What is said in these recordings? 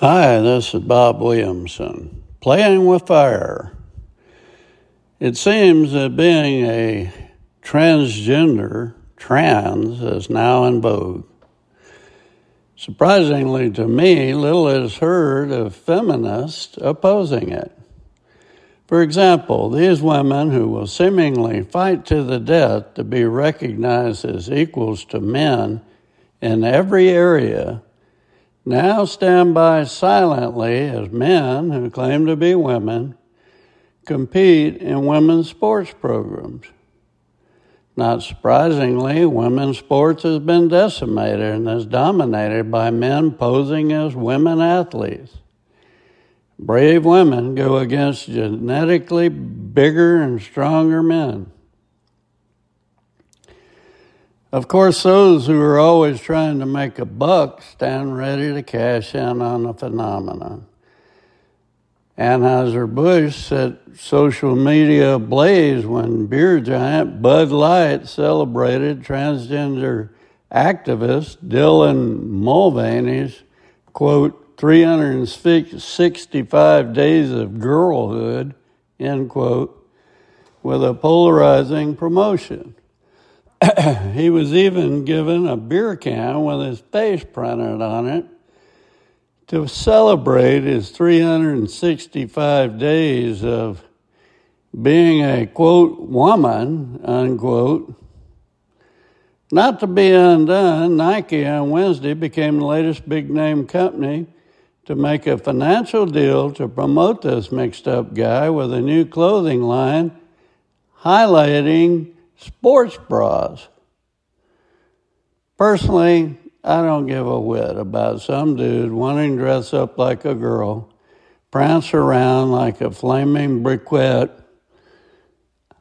Hi, this is Bob Williamson. Playing with fire. It seems that being a transgender, trans, is now in vogue. Surprisingly to me, little is heard of feminists opposing it. For example, these women who will seemingly fight to the death to be recognized as equals to men in every area now stand by silently as men who claim to be women compete in women's sports programs. Not surprisingly, women's sports has been decimated and is dominated by men posing as women athletes. Brave women go against genetically bigger and stronger men. Of course, those who are always trying to make a buck stand ready to cash in on the phenomenon. Anheuser-Busch set social media ablaze when beer giant Bud Light celebrated transgender activist Dylan Mulvaney's, quote, 365 days of girlhood, end quote, with a polarizing promotion. he was even given a beer can with his face printed on it to celebrate his 365 days of being a quote woman unquote. Not to be undone, Nike on Wednesday became the latest big name company to make a financial deal to promote this mixed up guy with a new clothing line highlighting sports bras. Personally, I don't give a whit about some dude wanting to dress up like a girl, prance around like a flaming briquette.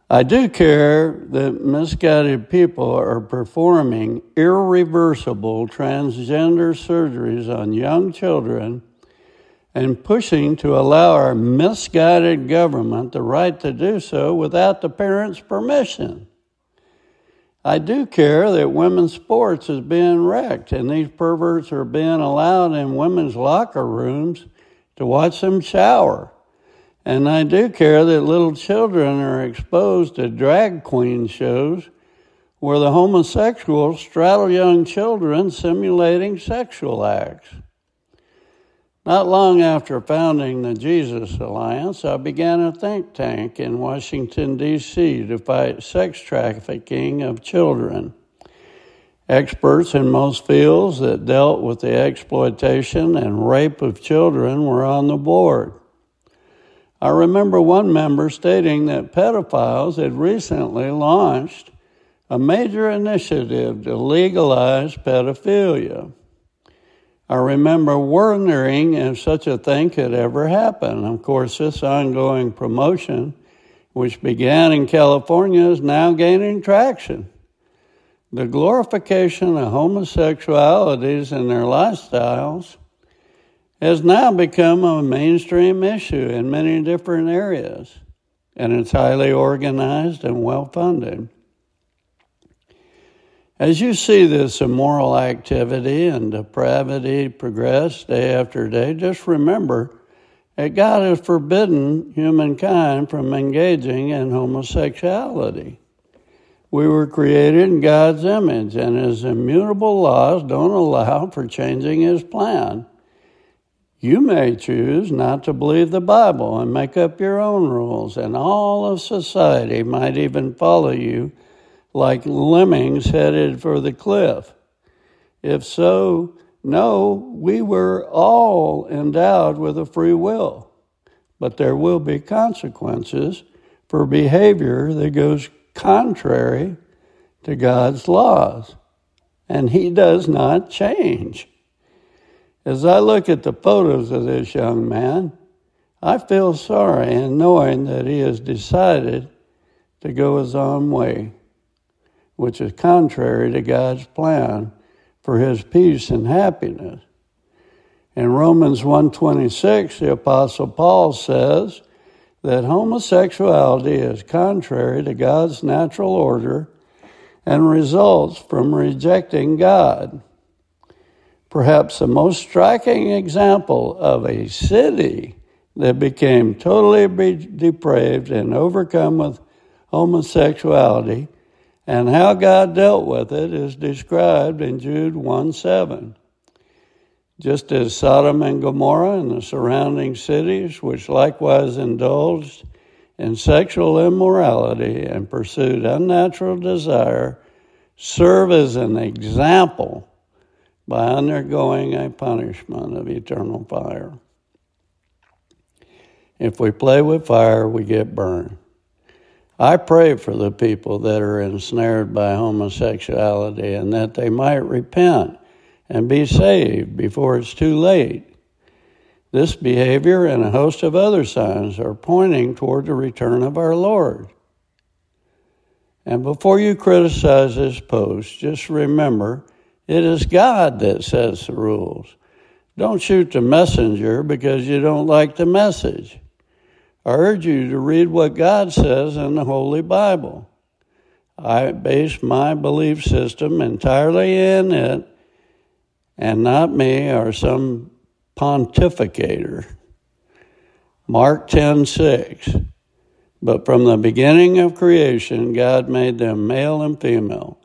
I do care that misguided people are performing irreversible transgender surgeries on young children and pushing to allow our misguided government the right to do so without the parents' permission. I do care that women's sports is being wrecked and these perverts are being allowed in women's locker rooms to watch them shower. And I do care that little children are exposed to drag queen shows where the homosexuals straddle young children simulating sexual acts. Not long after founding the Jesus Alliance, I began a think tank in Washington, D.C. to fight sex trafficking of children. Experts in most fields that dealt with the exploitation and rape of children were on the board. I remember one member stating that pedophiles had recently launched a major initiative to legalize pedophilia. I remember wondering if such a thing could ever happen. Of course, this ongoing promotion, which began in California, is now gaining traction. The glorification of homosexualities and their lifestyles has now become a mainstream issue in many different areas, and it's highly organized and well funded. As you see this immoral activity and depravity progress day after day, just remember that God has forbidden humankind from engaging in homosexuality. We were created in God's image, and His immutable laws don't allow for changing His plan. You may choose not to believe the Bible and make up your own rules, and all of society might even follow you like lemmings headed for the cliff? If so, no, we were all endowed with a free will, but there will be consequences for behavior that goes contrary to God's laws, and He does not change. As I look at the photos of this young man, I feel sorry in knowing that he has decided to go his own way which is contrary to God's plan for his peace and happiness. In Romans 1:26, the apostle Paul says that homosexuality is contrary to God's natural order and results from rejecting God. Perhaps the most striking example of a city that became totally depraved and overcome with homosexuality and how God dealt with it is described in Jude 1 7. Just as Sodom and Gomorrah and the surrounding cities, which likewise indulged in sexual immorality and pursued unnatural desire, serve as an example by undergoing a punishment of eternal fire. If we play with fire, we get burned. I pray for the people that are ensnared by homosexuality and that they might repent and be saved before it's too late. This behavior and a host of other signs are pointing toward the return of our Lord. And before you criticize this post, just remember it is God that sets the rules. Don't shoot the messenger because you don't like the message. I urge you to read what God says in the Holy Bible. I base my belief system entirely in it and not me or some pontificator. Mark 10:6 But from the beginning of creation God made them male and female.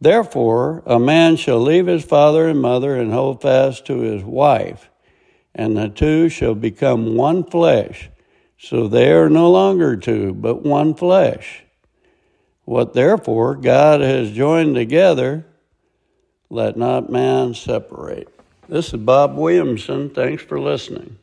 Therefore a man shall leave his father and mother and hold fast to his wife and the two shall become one flesh. So they are no longer two, but one flesh. What therefore God has joined together, let not man separate. This is Bob Williamson. Thanks for listening.